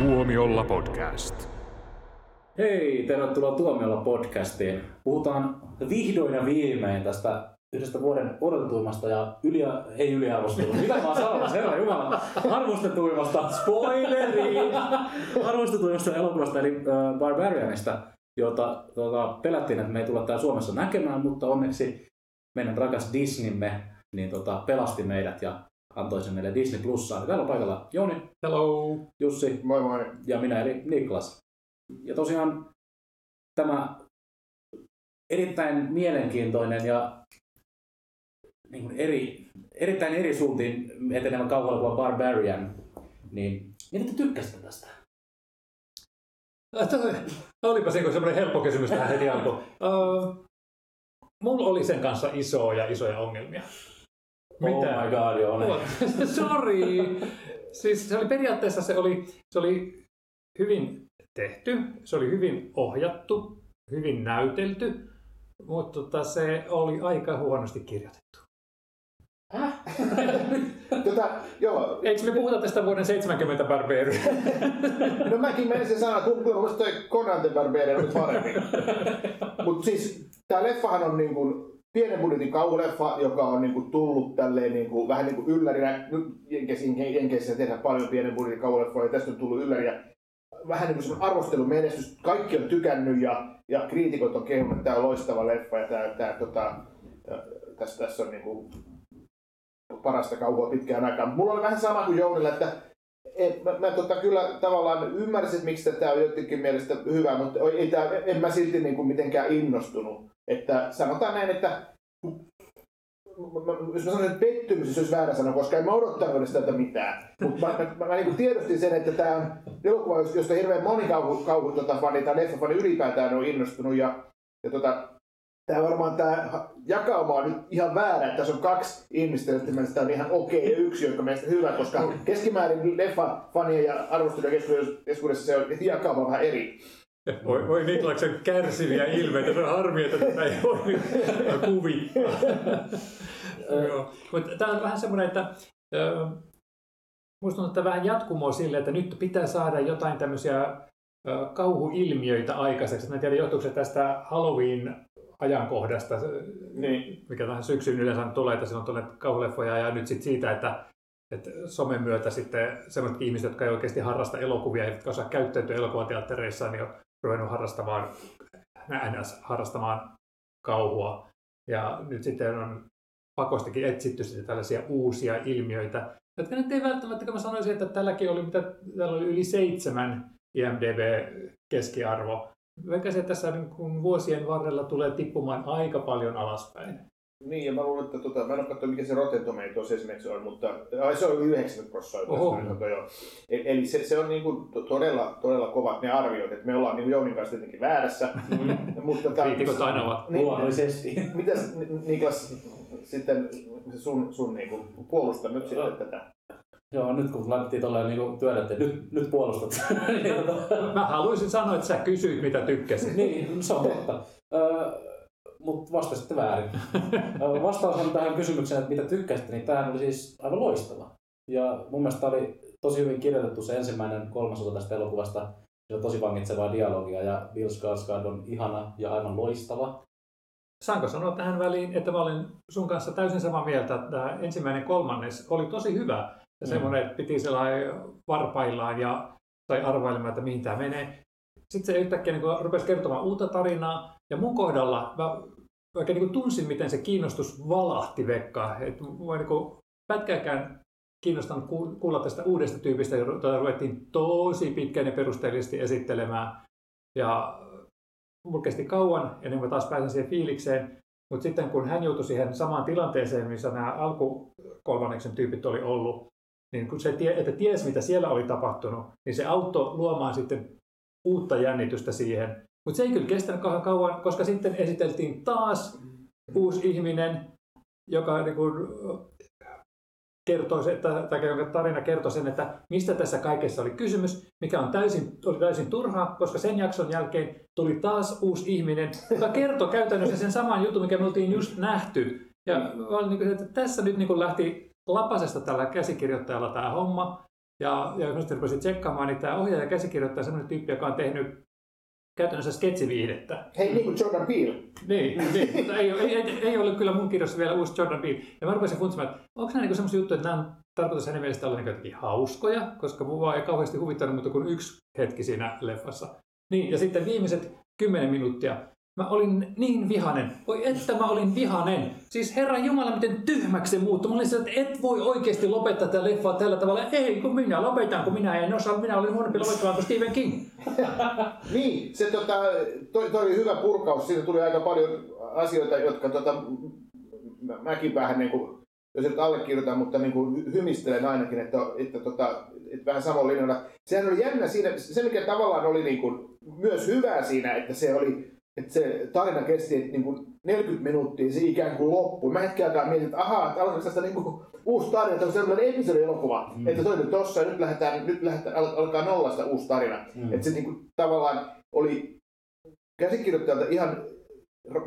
Tuomiolla podcast. Hei, tervetuloa Tuomiolla podcastiin. Puhutaan vihdoin ja viimein tästä yhdestä vuoden odotetuimmasta ja yli, ei yliarvostetuimmasta, mitä mä sanomassa, herra jumala, arvostetuimmasta, spoileri, arvostetuimmasta elokuvasta eli uh, Barbarianista, jota tuota, pelättiin, että me ei tulla täällä Suomessa näkemään, mutta onneksi meidän rakas Disneymme niin tota, pelasti meidät ja antoi sen meille Disney Plusaan. Täällä on paikalla Joni, Hello. Jussi Moi moi. ja minä eli Niklas. Ja tosiaan tämä erittäin mielenkiintoinen ja niin kuin eri, erittäin eri suuntiin etenevä kauhuelokuva Barbarian, niin mitä te tykkäsitte tästä? Olipa se semmoinen helppo kysymys tähän heti alkuun. Uh, mulla oli sen kanssa isoja, isoja ongelmia. Oh my god, joo. Sorry. Siis se oli periaatteessa se oli, se oli hyvin tehty, se oli hyvin ohjattu, hyvin näytelty, mutta tota, se oli aika huonosti kirjoitettu. Tota, joo, Eikö me puhuta tästä vuoden 70 Barbarian? no mäkin menisin sanoa, mielestä toi Conan the Barbarian on nyt parempi. Mutta siis tää leffahan on niin kuin pienen budjetin kauhuleffa, joka on niin kuin tullut tälleen niin kuin, vähän niin kuin yllärinä. Nyt Jenkeissä, tehdään paljon pienen budjetin kauhuleffoja ja tästä on tullut yllärinä. Vähän niin kuin semmoinen arvostelumenestys. Kaikki on tykännyt ja, ja kriitikot on kehunut, että tämä on loistava leffa ja tää, tää, tota, tässä, tässä on niin kuin parasta kauhua pitkään aikaan. Mulla oli vähän sama kuin Jounilla, että et, mä, mä tota, kyllä tavallaan ymmärsin, miksi tämä on jotenkin mielestä hyvä, mutta ei tää, en mä silti niin kuin mitenkään innostunut. Että sanotaan näin, että jos mä sanon, että pettymys olisi väärä sana, koska en mä odottanut edes tältä mitään. Mutta mä, mä, mä, mä niin tiedostin sen, että tämä on elokuva, josta hirveän moni kauhu, kauhu tota, fani tai leffafani ylipäätään on innostunut. Ja, ja tota, Tämä varmaan tämä jakauma on nyt ihan väärä, että tässä on kaksi ihmistä, joista mielestä on ihan okei ja yksi, joka mielestä hyvä, koska keskimäärin leffa fanien ja keskuudessa- keskuudessa se on jakauma vähän eri. Voi, voi Niklaksen kärsiviä ilmeitä, se on harmi, että tätä ei voi kuvittaa. Mutta tämä on vähän semmoinen, että musta että vähän jatkumoa sille, että nyt pitää saada jotain tämmöisiä kauhuilmiöitä aikaiseksi. Mä en tiedä, johtuuko se tästä Halloween ajankohdasta, Niin. mikä tähän syksyyn yleensä tulee, että silloin tulee kauhuleffoja ja nyt sit siitä, että että somen myötä sitten sellaiset ihmiset, jotka ei oikeasti harrasta elokuvia, eivätkä osaa käyttäytyä elokuvateattereissa, niin on ruvennut harrastamaan, NS, harrastamaan kauhua. Ja nyt sitten on pakostakin etsitty sitten tällaisia uusia ilmiöitä, jotka nyt ei välttämättä, kun mä sanoisin, että tälläkin oli, mitä, täällä oli yli seitsemän IMDB-keskiarvo. Veikkäisin, että tässä niin kuin vuosien varrella tulee tippumaan aika paljon alaspäin. Niin, ja mä luulen, että tota, mä en ole katsonut, mikä se Rotten Tomatoes esimerkiksi on, mutta ai, se on yli 90 prosenttia. Oho. Eli, eli se, se on niin kuin to- todella, todella kovat ne arviot, että me ollaan niin Jounin kanssa tietenkin väärässä. mutta tota, Kriitikot aina ovat. Niin, Luonnollisesti. Mitäs Ni- Niklas sitten sun, sun niin kuin, puolusta nyt sitten tätä? Joo, nyt kun laitettiin tolleen niin työnnettiin, nyt, nyt puolustat. Mä haluaisin sanoa, että sä kysyit, mitä tykkäsit. niin, se on totta. Mutta vastasitte väärin. Öö, Vastaus tähän kysymykseen, että mitä tykkäsitte, niin tämähän oli siis aivan loistava. Ja mun mielestä oli tosi hyvin kirjoitettu se ensimmäinen kolmasosa tästä elokuvasta. Se on tosi vangitsevaa dialogia ja Bill Skarsgård on ihana ja aivan loistava. Saanko sanoa tähän väliin, että mä olen sun kanssa täysin samaa mieltä, että tämä ensimmäinen kolmannes oli tosi hyvä. Ja Mm. semmoinen, että piti sellainen varpaillaan ja tai arvailemaan, että mihin tämä menee. Sitten se yhtäkkiä niin rupesi kertomaan uutta tarinaa. Ja mun kohdalla mä oikein niin tunsin, miten se kiinnostus valahti vekka. Että mua niin kuin pätkääkään kiinnostanut ku- kuulla tästä uudesta tyypistä, jota ruvettiin tosi pitkään ja perusteellisesti esittelemään. Ja mulla kesti kauan ennen kuin mä taas pääsin siihen fiilikseen. Mutta sitten kun hän joutui siihen samaan tilanteeseen, missä nämä alkukolmanneksen tyypit oli ollut, niin kun se, että ties mitä siellä oli tapahtunut, niin se auttoi luomaan sitten uutta jännitystä siihen. Mutta se ei kyllä kestänyt kauhean kauan, koska sitten esiteltiin taas uusi ihminen, joka niin kuin, kertoi, että, tai jonka tarina kertoi sen, että mistä tässä kaikessa oli kysymys, mikä on täysin, oli täysin turhaa, koska sen jakson jälkeen tuli taas uusi ihminen, joka kertoi käytännössä sen saman jutun, mikä me oltiin just nähty. Ja niin kuin, että tässä nyt niin kuin lähti lapasesta tällä käsikirjoittajalla tämä homma, Ja, ja sitten rupesin tsekkaamaan, niin tämä ohjaaja ja käsikirjoittaja on sellainen tyyppi, joka on tehnyt käytännössä sketsiviihdettä. Hei, niin kuin Jordan Peele. Niin, niin mutta ei, ei, ei, ei ollut kyllä mun kirjassa vielä uusi Jordan Peele. Ja mä rupesin funtsimaan, että onko nämä niinku sellaisia juttuja, että nämä on tarkoitus hänen mielestä olla niinku jotenkin hauskoja, koska mua ei kauheasti huvittanut muuta kuin yksi hetki siinä leffassa. Niin, ja sitten viimeiset kymmenen minuuttia Mä olin niin vihanen. Voi että mä olin vihanen. Siis herra Jumala, miten tyhmäksi se muuttui. Mä olin että et voi oikeasti lopettaa tätä leffaa tällä tavalla. Ei, kun minä lopetan, kun minä en osaa. Minä olin huonompi lopettamaan kuin Stephen King. niin, se tota, toi, toi oli hyvä purkaus. Siinä tuli aika paljon asioita, jotka tota, mäkin vähän niin kuin, jos et allekirjoita, mutta niin kuin hymistelen ainakin, että, että, tota, että vähän samalla linjalla. Sehän oli jännä siinä, se mikä tavallaan oli niin kuin, myös hyvää siinä, että se oli että se tarina kesti niin kuin 40 minuuttia, se ikään kuin loppui. Mä hetken aikaa mietin, että ahaa, että alkaa tästä niin kuin uusi tarina, että on sellainen episodielokuva, mm. että toi nyt tossa ja nyt lähdetään, nyt lähdetään, alkaa nollasta uusi tarina. Mm. Että se niin kuin, tavallaan oli käsikirjoittajalta ihan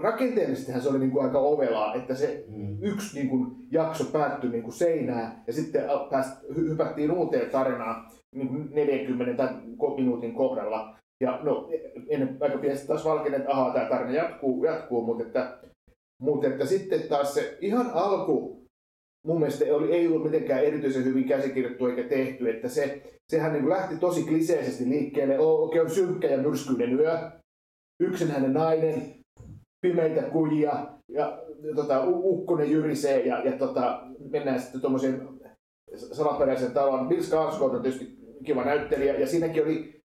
rakenteellisestihan se oli niin kuin aika ovelaa, että se mm. yksi niin kuin, jakso päättyi niin kuin seinään ja sitten pääst, hypättiin uuteen tarinaan niin kuin 40 tai minuutin kohdalla. Ja no, ennen aika pienesti taas valkinen, että ahaa, tämä tarina jatkuu, jatkuu mutta, että, mutta että sitten taas se ihan alku mun mielestä oli, ei ollut mitenkään erityisen hyvin käsikirjoittu eikä tehty, että se, sehän niin lähti tosi kliseisesti liikkeelle, okei on synkkä ja myrskyinen yö, yksinäinen nainen, pimeitä kujia ja tota, ukkonen jyrisee ja, ja tota, mennään sitten tuommoiseen salaperäisen talon. Bill Skarsgård on tietysti kiva näyttelijä ja siinäkin oli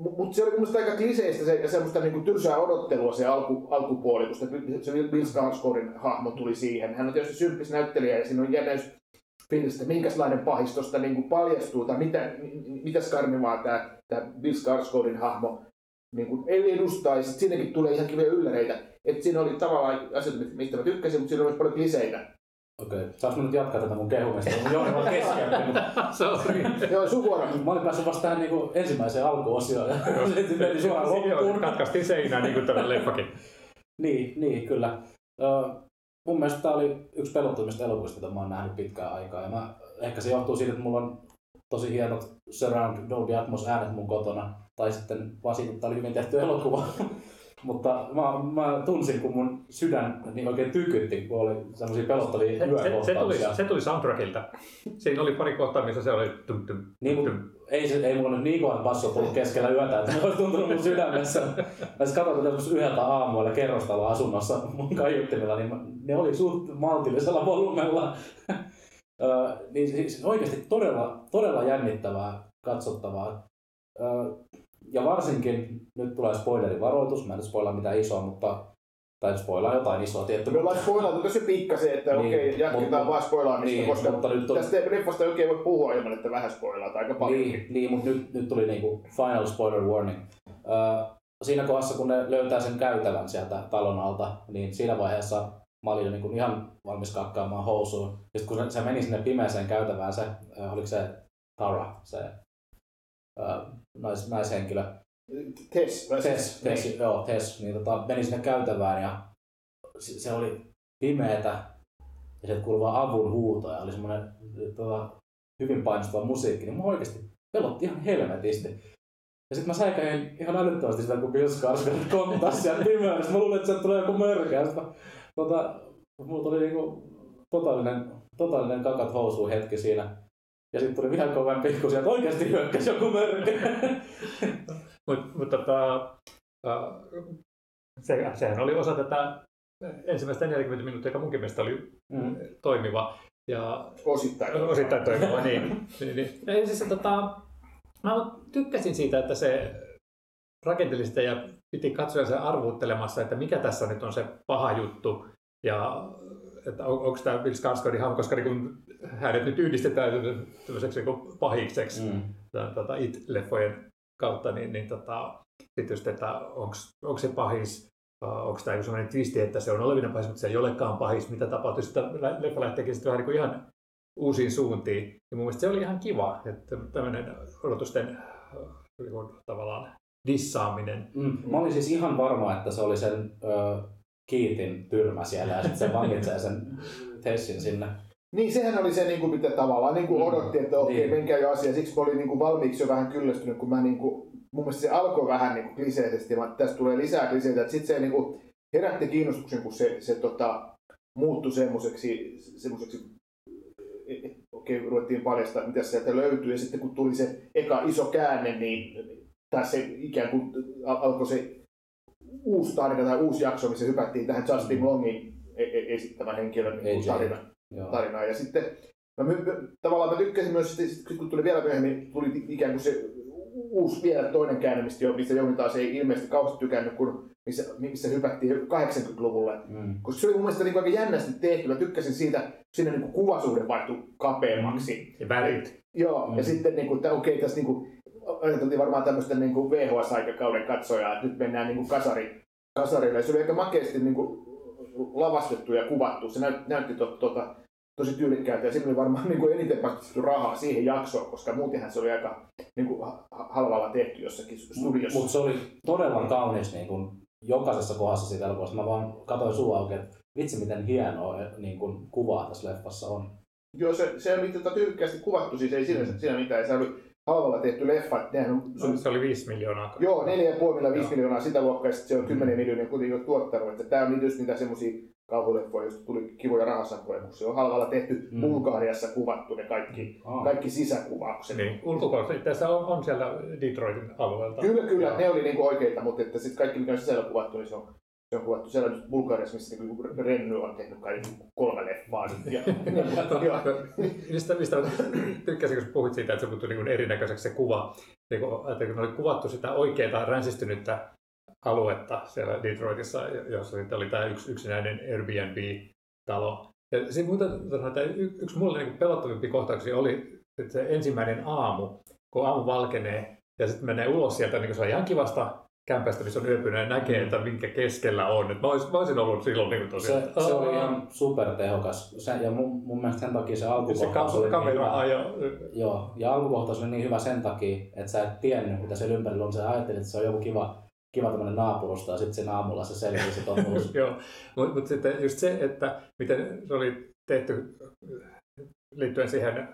mutta se oli mun aika kliseistä se, ja semmoista niinku tylsää odottelua se alku, alkupuoli, kun se Bill Skarsgårdin hahmo tuli siihen. Hän on tietysti symppis näyttelijä ja siinä on jännäys fiilistä, minkälainen pahistosta niin paljastuu, tai mitä, mitä skarmivaa tämä, Bill Skarsgårdin hahmo niin kuin edustaa, ja sitten siinäkin tulee ihan kiviä ylläreitä. että siinä oli tavallaan asioita, mistä mä tykkäsin, mutta siinä oli myös paljon kliseitä. Okei. Okay. Saanko nyt jatkaa tätä mun kehumista? Mun johdon vaan keskeytti. Sorry. Joo, sun vuoro. Mä olin päässyt vasta tähän niinku ensimmäiseen alkuosioon ja sitten meni suoraan loppuun. Katkaistiin seinään niin kuin tämä leffakin. niin, niin, kyllä. Uh, mun mielestä tämä oli yksi pelottomista elokuvista, mitä mä oon nähnyt pitkään aikaa. Ja mä, ehkä se johtuu siitä, että mulla on tosi hienot surround Dolby Atmos äänet mun kotona. Tai sitten vaan siitä, että tämä oli hyvin tehty elokuva. Mutta mä, mä tunsin, kun mun sydän niin oikein tykytti, kun oli semmoisia pelottavia se, se, se, tuli, se tuli soundtrackilta. Siinä oli pari kohtaa, missä se oli tum, tum, niin, tum. Ei, se, ei mulla nyt niin kohan basso tullut keskellä yötä, että se olisi tuntunut mun sydämessä. Mä siis katsoin tätä yhdeltä aamuilla kerrostalla asunnossa mun kaiuttimella, niin ne oli suht maltillisella volumella. niin siis oikeasti todella, todella jännittävää katsottavaa ja varsinkin, nyt tulee spoilerivaroitus, mä en spoilaa mitään isoa, mutta tai spoilaa jotain isoa tietty. Me ollaan spoilattu tosi pikkasen, että niin, okei, jatketaan vaan spoilaamista, niin, koska mutta nyt on... tästä leffasta ei oikein voi puhua ilman, että vähän spoilaat aika paljon. Niin, niin mutta nyt, nyt tuli niinku final spoiler warning. Uh, siinä kohdassa, kun ne löytää sen käytävän sieltä talon alta, niin siinä vaiheessa mä olin jo niin ihan valmis kakkaamaan housuun. Ja sitten kun se meni sinne pimeäseen käytävään, se, oliko se Tara, se nais, naishenkilö. Tess. Tess, Tess, niin. joo, Tess, niin tota, meni sinne käytävään ja se, se oli pimeätä ja sieltä kuuluvaa avun huuto ja oli semmoinen tota, hyvin painostava musiikki, niin mua oikeasti pelotti ihan helvetisti. Ja sitten mä säikäin ihan älyttömästi sitä, kun Bill Skarsgård kontasi siellä pimeydessä. Mä luulin, että sieltä tulee joku mörkä. Ja sitten, tota, mulla tuli niinku totaalinen, totaalinen kakat housuun hetki siinä. Ja sitten tuli vielä kovempi, kun sieltä oikeasti hyökkäsi joku mörkö. Mutta mut, tota, uh, se, sehän oli osa tätä ensimmäistä 40 minuuttia, joka munkin mielestä oli mm. toimiva. Ja osittain. Osittain toimiva, niin. niin, niin. Ja siis, tota, mä tykkäsin siitä, että se rakenteellisesti ja piti sen arvuuttelemassa, että mikä tässä nyt on se paha juttu. Ja että on, onko tämä Bill Skarsgårdin hahmo, koska niin hänet nyt yhdistetään tämmöiseksi niin pahikseksi mm. tota, It-leffojen kautta, niin, niin tota, sitten just, että onko se pahis, onko tämä sellainen twisti, että se on olevinen pahis, mutta se ei olekaan pahis, mitä tapahtuu. Sitten leffa lähteekin sitten vähän niin ihan uusiin suuntiin. Ja mun mielestä se oli ihan kiva, että tämmöinen odotusten tavallaan dissaaminen. Mm. Mä olin siis ihan varma, että se oli sen ö, Kiitin tyrmä siellä ja sitten se vangitsee sen Tessin sinne. Niin, sehän oli se, niin kuin, mitä tavallaan niin kuin Mm. odotti, että okei, Niin. menkää jo asia. Siksi mä olin niin kuin valmiiksi jo vähän kyllästynyt, kun mä niin kuin, mun mielestä se alkoi vähän niin kuin kliseisesti, vaan tästä tulee lisää kliseitä. Sitten se niin kuin, herätti kiinnostuksen, kun se, se tota, muuttui semmoiseksi, semmoiseksi okei, ruvettiin paljastaa, mitä sieltä löytyy. Ja sitten kun tuli se eka iso käänne, niin tai se ikään kuin al- alkoi se uusi tarina tai uusi jakso, missä hypättiin tähän Justin Longin e- e- esittämän henkilön niin tarina, Joo. tarinaan. Ja sitten mä, my- my- tavallaan mä tykkäsin myös, sitten, kun tuli vielä myöhemmin, tuli ikään kuin se uusi vielä toinen käänne, mistä, jo, mistä Jouni taas ei ilmeisesti kauheasti tykännyt, kun missä, missä hypättiin 80-luvulle. Mm. Koska se oli mun mielestä niin aika jännästi tehty. Mä tykkäsin siitä, siinä niin kuin kuvasuhde vaihtui kapeammaksi. Ja värit. Joo, mm. Mm. ja sitten niin kuin, että okei, tässä niin kuin, ajateltiin varmaan tämmöistä niin kuin VHS-aikakauden katsojaa, että nyt mennään niin kuin kasari, kasarille. Se oli aika makeasti niin kuin lavastettu ja kuvattu. Se näyt, näytti to, tota, tosi tyylikkäältä ja siinä oli varmaan niin kuin eniten panostettu rahaa siihen jaksoon, koska muutenhan se oli aika niin kuin, ha- halvalla tehty jossakin studiossa. Mutta se oli todella kaunis niin kun, jokaisessa kohdassa siitä elokuvasta. Mä vaan katsoin suu auki, että vitsi miten hienoa eh, niin kun, kuvaa tässä leffassa on. Joo, se, se oli tota tyylikkäästi kuvattu, siis ei siinä, siinä mitään. Se oli halvalla tehty leffa. Nehän on, se oli Se oli 5 miljoonaa. Joo, 4,5 millä 5 Joo. miljoonaa sitä luokkaa, ja sitten se on 10 miljoonaa kuitenkin jo tuottanut. Että tämä on just niitä semmoisia kauhuleffoja, joista tuli kivoja rahasampoja, kun se on halvalla tehty Mm. Bulgaariassa kuvattu ne kaikki, Aa. kaikki sisäkuvaukset. Niin, ulkopuolella. Tässä on, on siellä Detroitin alueelta. Kyllä, kyllä, Joo. ne oli niinku oikeita, mutta että sitten kaikki mikä on sisällä kuvattu, niin se on, se on kuvattu siellä nyt Bulgariassa, missä niinku Renny on tehnyt kai niinku kolme leffaa nyt. Ja, ja, mistä, mistä tykkäsin, kun puhuit siitä, että se muuttui niin erinäköiseksi se kuva. Niin kun, ajattelin, kun oli kuvattu sitä oikeaa ränsistynyttä aluetta siellä Detroitissa, jossa sitten oli tämä yksi, yksinäinen Airbnb-talo. Ja siinä muuten sanoa, että yksi mulle niin pelottavimpi kohtauksia oli sit se ensimmäinen aamu, kun aamu valkenee ja sitten menee ulos sieltä, niin se on ihan kivasta kämpästä, missä on yöpynyt ja näkee, että minkä keskellä on. Et mä, olisin, mä olisin ollut silloin niin kuin Se, tosiaan, se oli ihan supertehokas. Se, ja mun, mun mielestä sen takia se se alkukohtaus oli kam- niin kamera hyvä. ajo. Joo, ja alkukohtaus oli niin hyvä sen takia, että sä et tiennyt, mitä siellä ympärillä on. Sä ajattelit, että se on joku kiva, kiva tämmöinen naapurusta, ja sitten sen aamulla se selvisi se totuus. Joo, mutta mut sitten just se, että miten se oli tehty liittyen siihen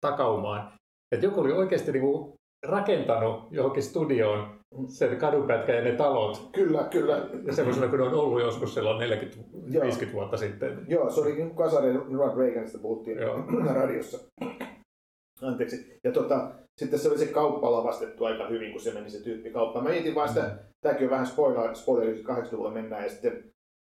takaumaan, että joku oli oikeasti niinku rakentanut johonkin studioon sen kadunpätkän ja ne talot, kyllä, kyllä. ja semmoisena kuin ne on ollut joskus silloin 40-50 Joo. vuotta sitten. Joo, se oli niin kuin Kasarin Ronald Reaganista puhuttiin Joo. radiossa. Anteeksi. Ja tota, sitten se oli se kauppa lavastettu aika hyvin, kun se meni se tyyppi kauppaan. Mä mietin vaan sitä, tämäkin on vähän spoiler, spoiler 80-luvulla mennään, ja sitten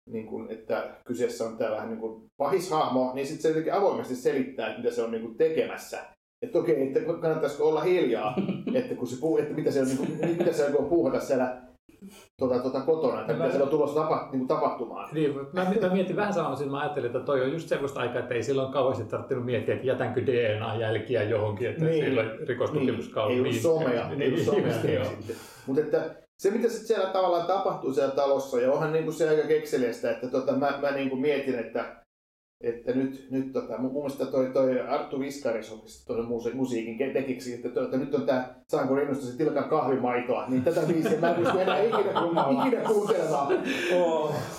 niin kuin, että kyseessä on tämä vähän niin kuin pahishahmo, niin sitten se jotenkin avoimesti selittää, että mitä se on niin kuin tekemässä. Että okei, että kannattaisiko olla hiljaa, että, kun se puu, että mitä se on, niin kuin, mitä se on puuhata siellä tuota, tuota kotona, että mitä siellä on tulossa tapa, niin kuin tapahtumaan. Niin, mä, mä mietin vähän samalla, että mä ajattelin, että toi on just semmoista aikaa, että ei silloin kauheasti tarvinnut miettiä, että jätänkö DNA-jälkiä johonkin, että Niin. niin. silloin rikostutkimuskaus. Ei ollut somea, ei ollut somea sitten. Mutta että se, mitä sitten siellä tavallaan tapahtuu siellä talossa, ja onhan niinku se aika kekseliästä, että tota, mä, mä niinku mietin, että, että nyt, nyt tota, mun mielestä toi, toi Arttu Viskaris on tuon musiikin tekiksi, että, to, että nyt on tää Saanko Rennosta se Tilkan kahvimaitoa, niin tätä biisiä mä en pysty enää ikinä, ikinä kuuntelemaan.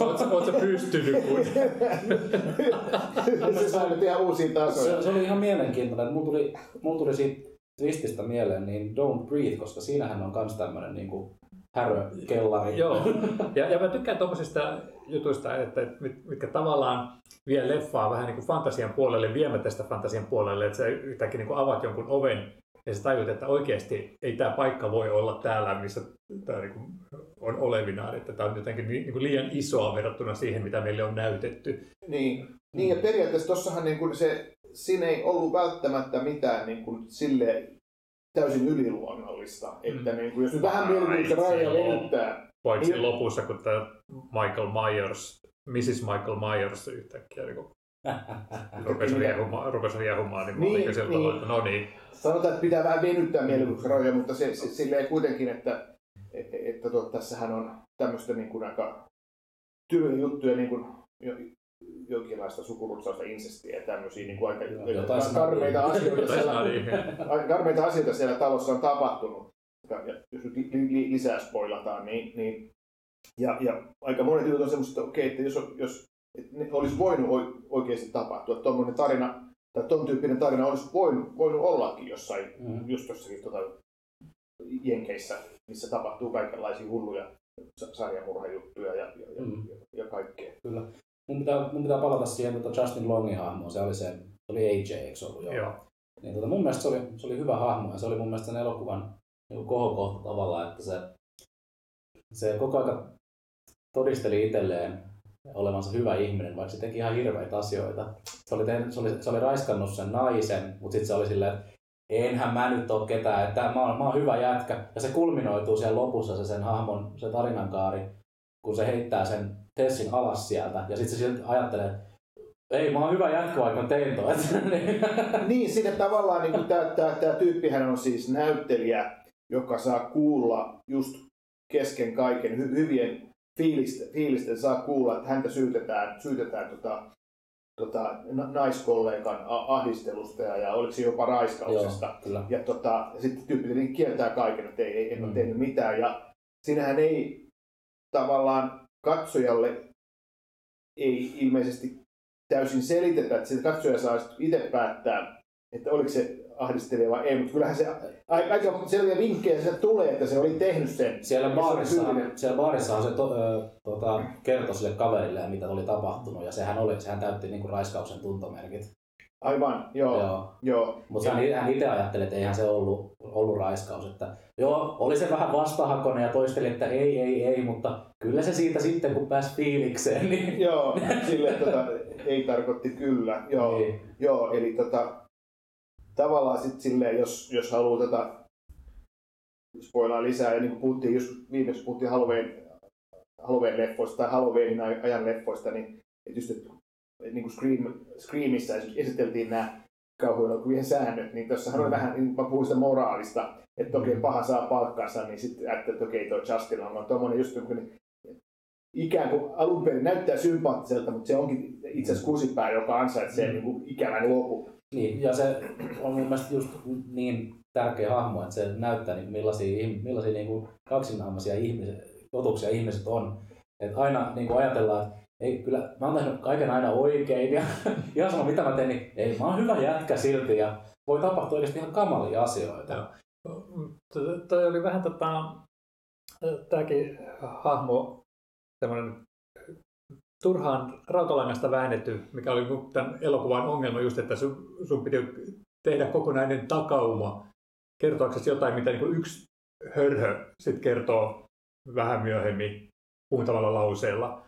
Oletko pystynyt? Kun... se sai nyt ihan uusia tasoja. Se, se oli ihan mielenkiintoinen. Mulla tuli, mulla tuli siitä twististä mieleen niin Don't Breathe, koska siinähän on myös tämmöinen niin kuin härökellari. Joo, ja, ja mä tykkään tuommoisista jutuista, että mit- mitkä tavallaan vie leffaa vähän niin kuin fantasian puolelle, viemättä sitä fantasian puolelle, että sä yhtäkkiä niin kuin avaat jonkun oven ja sä tajut, että oikeasti ei tämä paikka voi olla täällä, missä tämä niin kuin on olevinaan, että tämä on jotenkin niin kuin liian isoa verrattuna siihen, mitä meille on näytetty. Niin, niin ja periaatteessa tossahan niin kuin se, siinä ei ollut välttämättä mitään niin kuin sille täysin yliluonnollista. Että niin kuin, jos nyt vähän mielikuvitusta rajoja venyttää, Paitsi Niin. lopussa, kun tämä Michael Myers, Mrs. Michael Myers yhtäkkiä niin kuin rupesi riehumaan, rupesi riehumaan, niin mä olin Niin, niin, sillä niin. tavalla, että no niin, sanotaan, että pitää vähän venyttää mielikuvituksen rajoja, mutta se, se, silleen kuitenkin, että, että, että tuo, tässähän on tämmöistä niin kuin aika tylyjä juttuja, niin kuin jonkinlaista sukurutsausta, insestiä ja tämmöisiä niin kuin aika Jotain karmeita asioita siellä, karmeita asioita siellä talossa on tapahtunut. Ja, ja jos nyt li, li, lisää spoilataan, niin, niin ja, ja aika monet jutut on semmoista, että okei, että jos, jos että ne olisi voinut oi- oikeasti tapahtua. Tuommoinen tarina, tai ton tyyppinen tarina olisi voinut, voinut ollakin jossain, Mm. just jossakin tota, Jenkeissä, missä tapahtuu kaikenlaisia hulluja sa- sarjamurhajuttuja ja, ja, ja, Mm. ja, ja kaikkea. Kyllä. Mun pitää, mun pitää palata siihen tota Justin Longin hahmoon. Se oli se, se oli AJ, eikö ollut? Joo. Joo. Niin, tota, mun mielestä se oli, se oli hyvä hahmo ja se oli mun mielestä sen elokuvan niin kohokohta tavallaan, että se, se koko ajan todisteli itselleen olevansa hyvä ihminen, vaikka se teki ihan hirveitä asioita. Se oli, tehnyt, se oli, se oli raiskannut sen naisen, mutta sitten se oli silleen, että enhän mä nyt ole ketään, että mä oon, mä oon hyvä jätkä. Ja se kulminoituu siellä lopussa se sen hahmon, se tarinankaari, kun se heittää sen Tessin alas sieltä. Ja sitten se ajattelee, ei, mä oon hyvä jätkä, vaikka mä tein toi. Niin, siinä tavallaan niin tämä, tämä, tämä tyyppihän on siis näyttelijä, joka saa kuulla just kesken kaiken hy- hyvien fiilisten, fiilisten saa kuulla, että häntä syytetään, syytetään tota, tota, na- naiskollegan ahdistelusta ja, ja oliko se jopa raiskauksesta. Joo, kyllä. Ja, tota, ja sitten tyyppi tietenkin kieltää kaiken, että ei, ei, en ole Mm. tehnyt mitään. Ja siinähän ei tavallaan katsojalle ei ilmeisesti täysin selitetä, että se katsoja saa itse päättää, että oliko se ahdistelija vai ei, mutta kyllähän se aika selviä vinkkejä sieltä tulee, että se oli tehnyt sen. Siellä se baarissa, siellä baarissahan se to, ö, tota, kertoi sille kaverille, mitä oli tapahtunut, ja sehän, oli, sehän täytti niinku raiskauksen tuntomerkit. Aivan, joo, joo. Joo. Mutta hän, hän itse ajatteli, että eihän se ollut, ollut raiskaus. Että, joo, oli se vähän vastahakoinen ja toisteli, että ei, ei, ei, mutta kyllä se siitä sitten, kun pääsi fiilikseen, niin... Joo, sille tota, ei tarkoitti kyllä. Joo, Niin. joo eli tota, tavallaan sitten silleen, jos, jos haluaa tätä spoilaa lisää, ja niin kuin puhuttiin just viimeksi puhuttiin Halloween, Halloween-leffoista tai Halloweenin aj- ajan leffoista, niin että niin kuin Scream, Screamissa esiteltiin nämä kauhuelokuvien säännöt, niin tuossahan oli vähän, niin mä puhuin sitä moraalista, että okei, paha saa palkkansa, niin sitten että okei, toi Justin on tuommoinen just niin ikään kuin alun perin näyttää sympaattiselta, mutta se onkin itse asiassa kusipää, joka ansaitsee niin kuin ikävän lopun. Niin, ja se on mun mielestä just niin tärkeä hahmo, että se näyttää niin millaisia, millaisia niin kuin kaksinnaamaisia ihmisiä, totuuksia ihmiset on. Että aina niin kuin ajatellaan, että ei, kyllä mä oon tehnyt kaiken aina oikein ja ihan sama mitä mä teen, niin ei, mä oon hyvä jätkä silti ja voi tapahtua oikeasti ihan kamalia asioita. Joo. T- Toi oli vähän tota, tämäkin hahmo semmoinen turhaan rautalangasta väännetty, mikä oli tämän elokuvan ongelma just, että sun, sun piti tehdä kokonainen takauma kertoaksesi jotain, mitä niinku yksi hörhö sitten kertoo vähän myöhemmin muutamalla lauseella.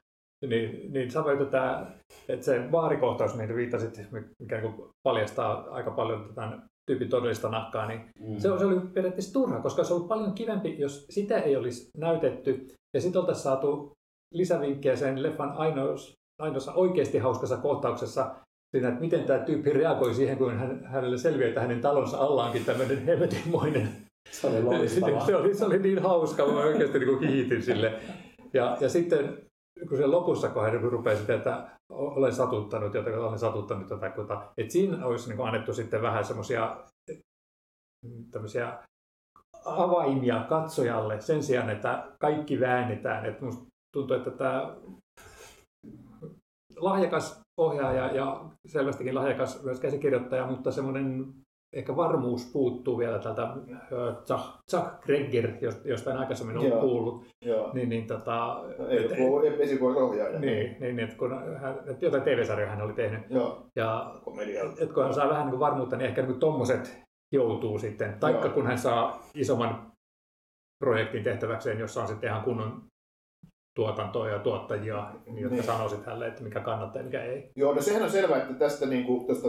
Niin, niin samoin tämä, että se baarikohtaus, mihin viittasit, mikä niinku paljastaa aika paljon tämän tyypin todellista nahkaa, niin Mm. se, se oli periaatteessa turha, koska se oli paljon kivempi, jos sitä ei olisi näytetty ja sitten oltaisiin saatu lisävinkkejä sen leffan ainoassa, ainoassa oikeasti hauskassa kohtauksessa siinä, että miten tämä tyyppi reagoi siihen, kun hän, hänelle selviää, että hänen talonsa alla onkin tämmöinen helvetinmoinen. Se oli loistavaa. se, oli, se oli niin hauska, mä oikeasti niin kiitin sille. Ja, ja sitten kun se lopussa, hän rupeaa sitten, että olen satuttanut jotain, olen satuttanut jotain, että siinä olisi niin annettu sitten vähän semmoisia tämmöisiä avaimia katsojalle sen sijaan, että kaikki väännetään. Että musta tuntuu, että tämä lahjakas ohjaaja ja selvästikin lahjakas myös käsikirjoittaja, mutta semmoinen ehkä varmuus puuttuu vielä tältä Chuck, Chuck Gregger, josta en aikaisemmin ollut Joo. kuullut. Joo. Niin, niin, tota, Ei et- ole esikuvasohjaaja. niin, niin, niin, että kun hän, että jotain TV-sarjaa hän oli tehnyt. Joo, Ja komedia. et kun hän saa vähän niin kuin varmuutta, niin ehkä niin tommoset joutuu sitten. Taikka Joo. kun hän saa isomman projektin tehtäväkseen, jossa on sitten ihan kunnon tuotantoa ja tuottajia, niin, jotka Niin. sanoo sitten hänelle, että mikä kannattaa ja mikä ei. Joo, no sehän on selvää, että tästä niin kuin, tuosta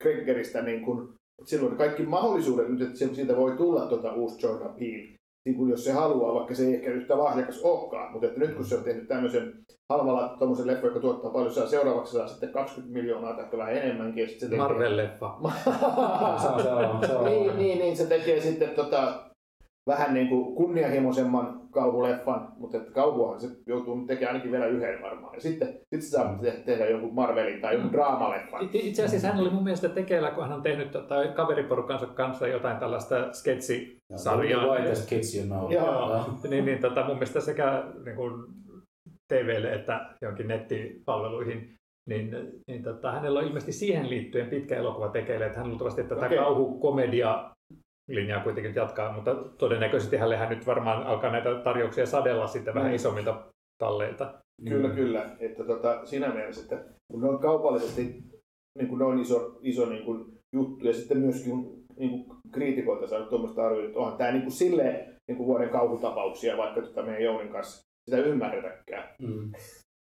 Greggeristä niin kuin, että silloin kaikki mahdollisuudet nyt, että siitä voi tulla tuota uusi Jordan Peele, niin kuin jos se haluaa, vaikka se ei ehkä yhtä lahjakas olekaan, mutta että nyt kun se on tehnyt tämmöisen halvalla tuommoisen leffon, joka tuottaa paljon, saa seuraavaksi saa sitten 20 miljoonaa tai vähän enemmänkin. ja sitten se tekee- Marvel-leffa. Niin, niin, niin, se tekee sitten tota, vähän niin kuin kunnianhimoisemman kauhuleffan, mutta että kauhuahan se joutuu nyt tekemään ainakin vielä yhden varmaan. Ja sitten, sitten se saa te- tehdä jonkun Marvelin tai jonkun draamaleffan. It- Itse asiassa hän oli mun mielestä tekeillä, kun hän on tehnyt tota, kaveriporukansa kanssa jotain tällaista sketsisarjaa. Kids you know. Joo. Niin, niin tota, mun mielestä sekä niin kuin, TVlle että jonkin nettipalveluihin, niin, niin tota, hänellä on ilmeisesti siihen liittyen pitkä elokuva tekeillä, että hän luultavasti tätä Okei. kauhukomedia linjaa kuitenkin jatkaa, mutta todennäköisesti hänelle nyt varmaan alkaa näitä tarjouksia sadella sitten vähän Mm. isommilta talleilta. Kyllä, Mm. kyllä. Että tota, siinä mielessä, että kun ne on kaupallisesti niin kuin ne on iso, iso niin kuin juttu ja sitten myöskin niin kuin kriitikoilta saanut tuommoista arvioita, että onhan tämä niin kuin silleen niin kuin vuoden kauhutapauksia, vaikka tota meidän Jounin kanssa sitä ymmärretäkään. Mm.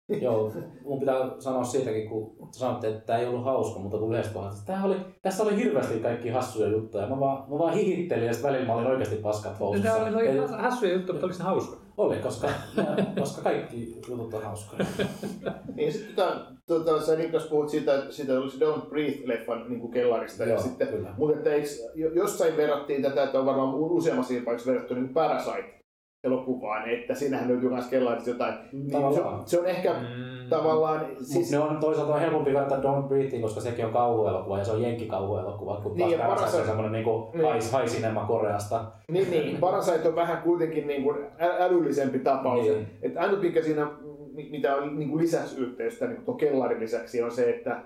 Joo, mun pitää sanoa siitäkin, kun sanoitte, että tämä ei ollut hauska, mutta kun yhdessä kohdassa, tämä oli, tässä oli hirveästi kaikki hassuja juttuja. Mä vaan, mä vaan hihittelin ja sitten välillä mä olin oikeasti paskat housussa. Tämä oli Ei- noin hassuja juttuja, mutta oliko se hauska? Oli, koska, koska kaikki jutut on hauskoja. Niin sitten tota, tota, sä Niklas puhut siitä, siitä oli se Don't Breathe-leffan niin kuin kellarista. ja Joo, sitten, kyllä. mutta että eikö, jo- jossain verrattiin tätä, että on varmaan useammassa paikassa verrattu niin Parasite elokuvaan, että siinähän löytyy myös kellarista jotain. Niin se, Tavallaan. se, on ehkä Mm. tavallaan... Siis... Ne on toisaalta on helpompi verrata Don't Breathe, koska sekin on kauhuelokuva ja se on jenkkikauhuelokuva, kun Niin, taas ja Parasite on semmoinen niinku Niin. high, high cinema Koreasta. Niin, niin. Parasite on vähän kuitenkin niin kuin älyllisempi tapaus. Niin. Niin. Että ainut mikä siinä, mi- mitä on niin kuin lisäsyhteystä niin kuin kellarin lisäksi, on se, että,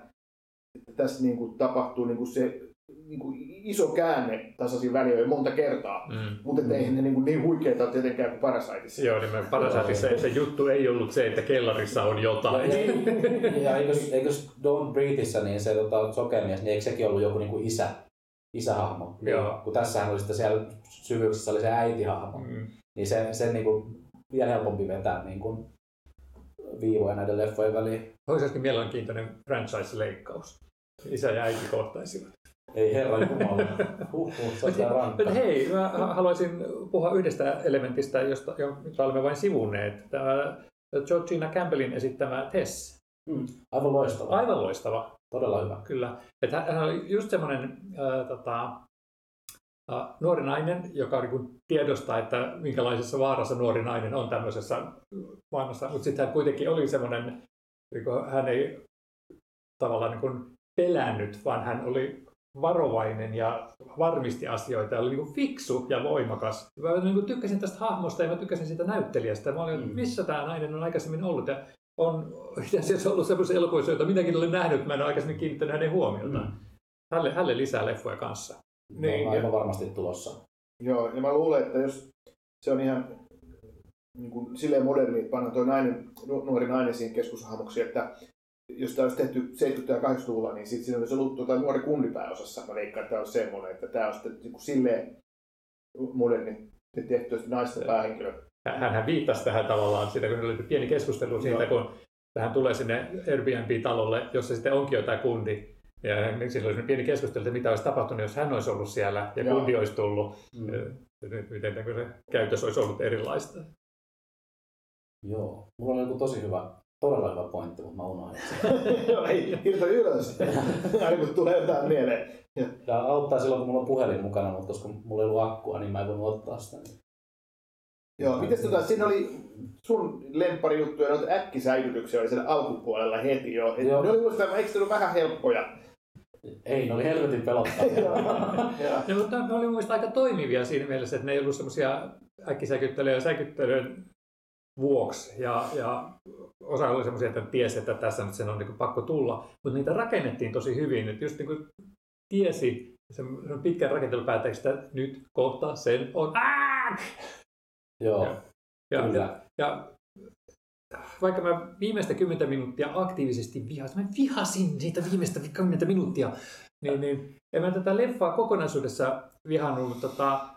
että tässä niin kuin tapahtuu niin kuin se niin kuin iso käänne tasaisin väliin monta kertaa. Mm. Mutta mm. eihän ne niin, kuin niin huikeita ole tietenkään kuin Parasiteissa. Joo, niin me Parasiteissa se juttu ei ollut se, että kellarissa on Ja, jotain. ja eikös, eikös Don't Breatheissä, niin se tota, sokemies, niin eikö sekin ollut joku niinku isä, isähahmo? Niin, Joo. kun tässähän oli sitten siellä syvyyksissä oli se äitihahmo. Mm. Niin se, se niinku vielä helpompi vetää niinku viivoja näiden leffojen väliin. Olisi olisikin mielenkiintoinen franchise-leikkaus. Isä ja äiti kohtaisivat. Ei herra jumala. Huhhuh, se on Mutta hei, mä ha- haluaisin puhua yhdestä elementistä, josta, jota olemme vain sivunneet. Tämä Georgina Campbellin esittämä Tess. Mm, aivan loistava. Aivan loistava, Todella hyvä. kyllä. Että hän oli just semmoinen äh, tota, äh, nuori nainen, joka niin tiedostaa, että minkälaisessa vaarassa nuori nainen on tämmöisessä maailmassa. Mutta sitten hän kuitenkin oli semmoinen, niin hän ei tavallaan niin pelännyt, vaan hän oli varovainen ja varmisti asioita ja oli niin kuin fiksu ja voimakas. Mä niin kuin tykkäsin tästä hahmosta ja mä tykkäsin siitä näyttelijästä. Mä olin, Mm. että missä tämä nainen on aikaisemmin ollut. Ja on itse asiassa ollut sellaisia elokuvia, joita minäkin olen nähnyt, mä en ole aikaisemmin kiinnittänyt hänen huomiota. Mm. Hänelle, hänelle lisää leffoja kanssa. Ne Niin, on ja- aivan varmasti tulossa. Joo, ja mä luulen, että jos se on ihan niin kuin silleen moderni, että pannaan tuo nainen, nu- nuori nainen siihen keskushahmoksi, että jos tämä olisi tehty 70- ja 80-luvulla, niin sitten siinä olisi ollut tuota nuori kundi pääosassa. Mä veikkaan, että tämä olisi semmoinen, että tämä on sitten niin kuin silleen moderni tehty naisten päähenkilö. Hän hän viittasi tähän tavallaan siitä, kun oli pieni keskustelu siitä, Joo. kun hän tulee sinne Airbnb-talolle, jossa sitten onkin jotain kundi. Ja niin silloin oli pieni keskustelu, että mitä olisi tapahtunut, jos hän olisi ollut siellä ja Joo. kundi olisi tullut. Mm. Miten se käytös olisi ollut erilaista. Joo. Mulla oli joku tosi hyvä, todella hyvä pointti, mutta mä unohdin sen. Joo, ei, hirta ylös. Aina kun tulee jotain mieleen. Ja auttaa silloin, kun mulla on puhelin mukana, mutta koska mulla ei ollut akkua, niin mä en voinut ottaa sitä. Niin... Joo, mites tota, siinä oli sun lempparijuttuja, noita äkkisäikytyksiä oli siellä alkupuolella heti jo. Et Joo. Ne oli muista, eikö ollut vähän helppoja? Ei, ne oli helvetin pelottavia. Ja, mutta ne oli mielestä aika toimivia siinä mielessä, että ne ei ollut semmoisia äkkisäkyttelyjä säkyttelyn vuoksi. Ja, ja osa oli semmoisia, että tiesi, että tässä nyt sen on niin pakko tulla. Mutta niitä rakennettiin tosi hyvin. Että just niin kuin tiesi sen pitkän rakentelupäätteeksi, että nyt kohta sen on. Aaah! Joo, Ja, ja, kyllä. ja vaikka mä viimeistä kymmentä minuuttia aktiivisesti vihasin, mä vihasin niitä viimeistä kymmentä minuuttia, niin, niin en mä tätä leffaa kokonaisuudessa vihannut, mutta tota,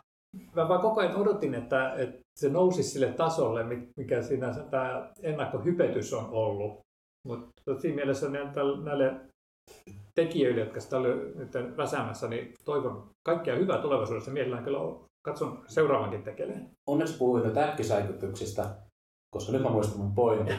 mä vaan koko ajan odotin, että, että se nousisi sille tasolle, mi- mikä siinä tämä ennakkohypetys on ollut. Mutta siinä mielessä näille, tekijöille, jotka sitä oli nyt väsäämässä, niin toivon kaikkea hyvää tulevaisuudessa. Mielellään kyllä katson seuraavankin tekeleen. Onneksi puhuit nyt äkkisäikytyksistä, koska nyt mä muistan mun pointin.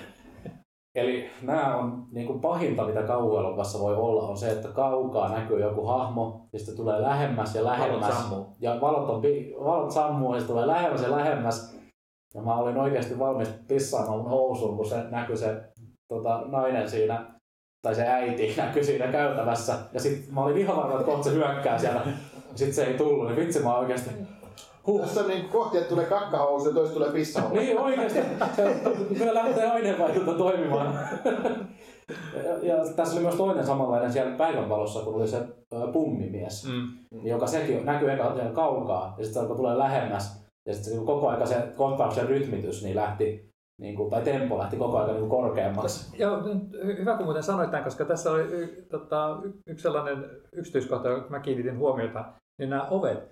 Eli nämä on niin kuin pahinta, mitä kauhuelokuvassa voi olla, on se, että kaukaa näkyy joku hahmo, ja sitten tulee lähemmäs ja lähemmäs. Valot sammuu. Ja valot, on, valot sammuu, ja sitten tulee lähemmäs ja lähemmäs. Ja mä olin oikeasti valmis pissaamaan mun housuun, kun se näkyi se tota, nainen siinä, tai se äiti näkyi siinä käytävässä. Ja sitten mä olin ihan varma, että kohta se hyökkää siellä. Sitten se ei tullut, niin vitsi mä oikeasti Huh. Tässä on niin kohti, että tulee kakkahousu ja toista tulee pissahousu. Niin oikeasti. Se kyllä lähtee aineenvaihdunta toimimaan. Ja, ja tässä oli myös toinen samanlainen siellä päivänvalossa, kun oli se pummimies, Mm. joka sekin näkyy eka kaukaa ja sitten se alkoi tulee lähemmäs. Ja sitten se koko aika se kohtauksen rytmitys niin lähti, niin kuin, tai tempo lähti koko ajan niin korkeammaksi. Joo, hyvä kun muuten sanoit tämän, koska tässä oli y, tota, yksi sellainen yksityiskohta, johon mä kiinnitin huomiota, niin nämä ovet.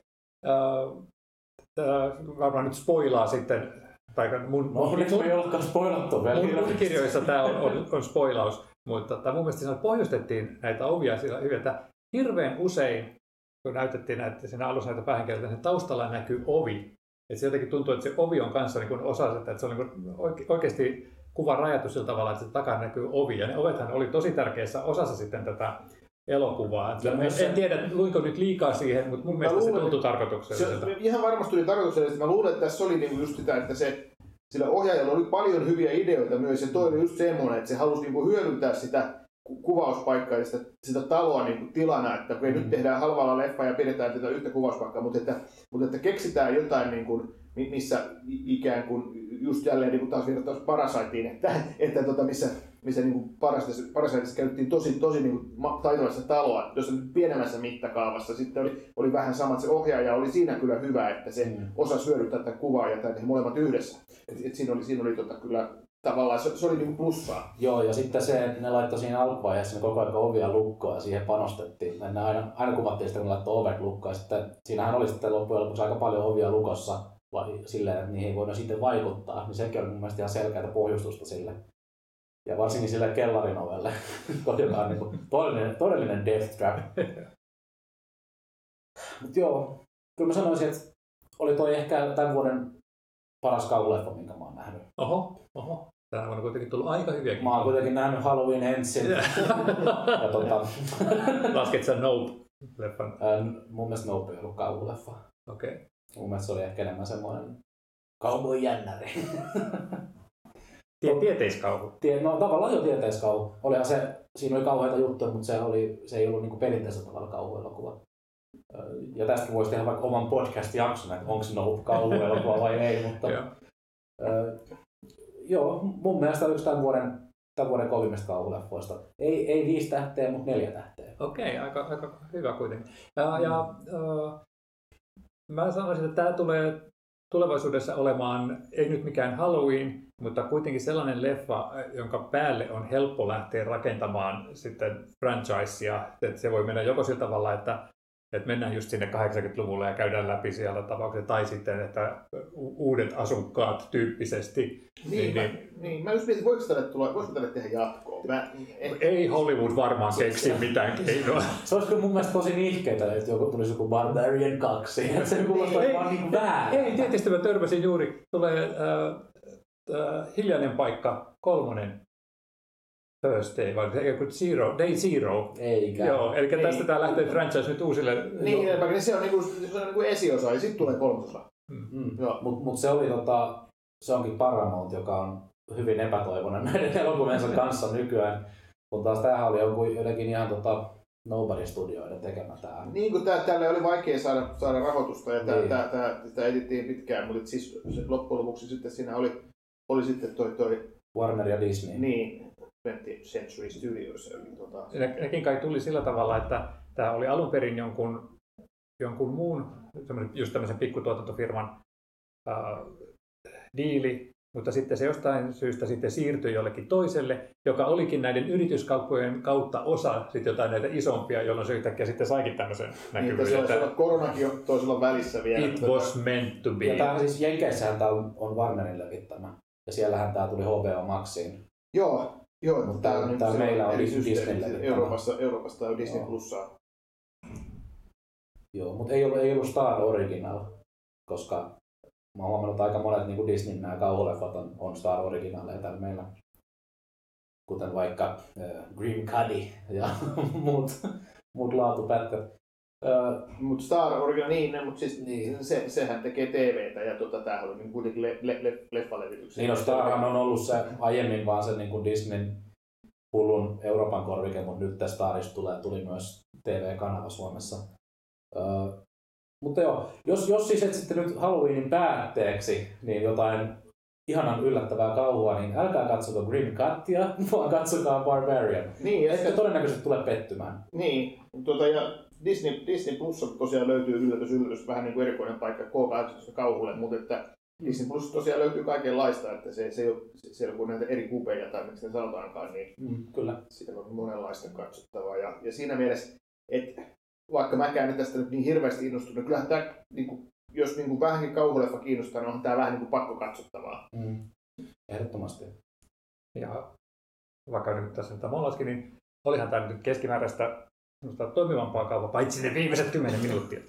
Äh, varmaan nyt spoilaa sitten, tai mun, No me ei olekaan spoilattu vielä. mun, mun kirjoissa tämä on, on, on spoilaus, mutta tota, mun mielestä siinä pohjustettiin näitä ovia sillä hyvin, että hirveän usein, kun näytettiin näitä, siinä alussa näitä päähenkilöitä, niin taustalla näkyy ovi. Et se jotenkin tuntuu, että se ovi on kanssa niin osa sitä, että se on niin oike- oikeasti kuva rajattu sillä tavalla, että se takana näkyy ovi. Ja ne ovethan oli tosi tärkeässä osassa sitten tätä elokuvaa. Ja en, myös se- en tiedä, luinko nyt liikaa siihen, mutta mun mielestä se luulen, tuntui Se, tarkoitukselliselta. ihan varmasti oli tarkoituksellisesti. Mä luulen, että tässä oli niinku just sitä, että se, sillä ohjaajalla oli paljon hyviä ideoita myös. Ja toi oli just semmoinen, että se halusi niinku hyödyntää sitä ku- kuvauspaikkaa ja sitä, sitä taloa niinku tilana, että kun Mm. nyt tehdään halvalla leffa ja pidetään tätä yhtä kuvauspaikkaa, mutta että, mutta että keksitään jotain, niinku, mi- missä ikään kuin just jälleen niin kuin taas vertaus Parasaitiin, että, että tota, missä, missä niin Parasitissa, käytettiin tosi, tosi niin taitavassa taloa, jossa pienemmässä mittakaavassa sitten oli, oli vähän sama, että se ohjaaja oli siinä kyllä hyvä, että se Mm. osasi hyödyntää tätä kuvaa ja tätä molemmat yhdessä. Et, et siinä oli, siinä oli tota, kyllä tavallaan, se, se oli niin plussaa. Joo, ja sitten se, että ne laittoi siinä alkuvaiheessa ne koko ajan ovia lukkoon ja siihen panostettiin. Ne aina, aina kuvattiin sitä, kun laittoi ovet lukkoon. Ja sitten, siinähän oli sitten loppujen lopuksi aika paljon ovia lukossa vai, silleen, että niihin ei voinut sitten vaikuttaa. Niin sekin oli mun mielestä ihan selkeää pohjustusta sille. Ja varsinkin sille kellarin ovelle, joka on niin kuin todellinen, todellinen death trap. Mutta joo, kyllä mä sanoisin, että oli toi ehkä tämän vuoden paras kauleffa, minkä mä oon nähnyt. Oho, oho. Tänä vuonna kuitenkin tullut aika hyviäkin. Mä oon kuitenkin nähnyt Halloween ensin. ja tota, Lasket sä Nope-leffan? mun mielestä Nope ei ollut kaululeffa. Okei. Okay. Mun mielestä se oli ehkä enemmän semmoinen cowboy jännäri. Tie, tieteiskauhu. Tie- no tavallaan jo tieteiskauhu. Olihan se, siinä oli kauheita juttuja, mutta se, oli, se ei ollut niinku perinteisellä tavalla kauhuelokuva. Ja tästä voisi tehdä vaikka oman podcast-jakson, että onko Nope kauhuelokuva vai ei, mutta Joo. ää, joo, mun mielestä yksi tämän vuoden, tämän vuoden kovimmista kauhuleffoista. Ei, ei viisi tähteä, mutta neljä tähteä. Okei, aika, aika hyvä kuitenkin. Ja, ja äh, mä sanoisin, että tämä tulee tulevaisuudessa olemaan, ei nyt mikään Halloween, mutta kuitenkin sellainen leffa, jonka päälle on helppo lähteä rakentamaan sitten franchisea. Että se voi mennä joko sillä tavalla, että, että mennään just sinne 80-luvulle ja käydään läpi siellä tapauksia, tai sitten, että uudet asukkaat tyyppisesti. Niin, Niin, mä, niin. niin, mä just mietin, voiko tälle, tulla, voiko tälle tehdä jatkoa? Mä, eh, Ei Hollywood varmaan keksi mitään keinoa. Se olisi kyllä mun mielestä tosi nihkeetä, että joku tulisi joku Barbarian 2. Että se kuulostaa Ei, vaan niinku väärin. Ei, tietysti mä törmäsin juuri, tulee äh, äh, hiljainen paikka, kolmonen Thursday, vai joku Zero, Day Zero. Eikä. Joo, eli Niin. tästä tämä lähtee franchise nyt uusille. niin, enemmänkin, niin se on, niinku, se on niinku esiosa ja sitten tulee kolmososa. Mm. Joo. Mutta mut se oli tota, se onkin Paramount, joka on hyvin epätoivoinen näiden elokuviensa kanssa nykyään. Kun taas tämähän oli joku jotenkin ihan tota, Nobody Studioiden tekemä tää. Niin kuin tää, tälle oli vaikea saada, saada rahoitusta ja tää, Niin. tää, tää, sitä edittiin pitkään, mutta siis loppujen lopuksi sitten siinä oli, oli sitten toi, toi Warner ja Disney. niin, 20th Century Studios. Eli tota, Ne, nekin kai tuli sillä tavalla, että tämä oli alun perin jonkun, jonkun muun, just tämmöisen pikkutuotantofirman äh, diili, mutta sitten se jostain syystä sitten siirtyi jollekin toiselle, joka olikin näiden yrityskauppojen kautta osa sitten jotain näitä isompia, jolloin se yhtäkkiä sitten saikin tämmöisen niin, näkyvyyden. on, että se koronakin on toisella välissä vielä. It Tota, was meant to be. Ja tää siis Jenkeissähän tää on, Warnerin levittämä. Ja siellähän tää tuli HBO Maxiin. Joo, joo, Mutta tää on tää meillä on Disney levittämä. Euroopassa, Euroopassa on Disney Joo. Plussaa. Joo, mutta ei ollut, ei ollut Star Original, koska mä oon huomannut, että aika monet niin Disneyn nämä kauhuleffat on, on Star Originaleja täällä meillä. Kuten vaikka äh, Green Cuddy ja muut, muut laatupätkät. Äh, Mutta Star Original, niin, mutta siis Niin. Se, sehän tekee TVtä ja tota, tämähän oli niin kuitenkin le, le, le, leffalevityksen. niin no Starhan on ollut se aiemmin vaan se niin kuin Disneyn hullun Euroopan korvike, mutta nyt tästä Starista tulee, tuli myös TV-kanava Suomessa. Äh, Mutta joo, jos, jos siis etsitte nyt Halloweenin päätteeksi niin jotain ihanan yllättävää kauhua, niin älkää katsoko Grim Cuttia, vaan katsokaa Barbarian. Niin, ja Ette sitten, todennäköisesti tule pettymään. niin, tota, ja Disney, Disney Plus tosiaan löytyy yllätys, yllätys, vähän niin kuin erikoinen paikka K18 kauhulle, mutta että Disney Plus tosiaan löytyy kaikenlaista, että se, se, ei ole, siellä kun näitä eri kupeja tai miksi ne sanotaankaan, niin Mm, kyllä. siellä on monenlaista katsottavaa. Ja, ja siinä mielessä, että vaikka mäkään en tästä nyt niin hirveästi innostunut, niin kyllähän tämä, niin kuin, jos niin kuin vähänkin kauhuleffa kiinnostaa, niin onhan tämä vähän niin kuin pakko katsottavaa. Mm. Ehdottomasti. Ja vaikka nyt tässä nyt molaskin, niin olihan tämä nyt keskimääräistä semmoista toimivampaa kauppaa, paitsi ne viimeiset 10 minuuttia.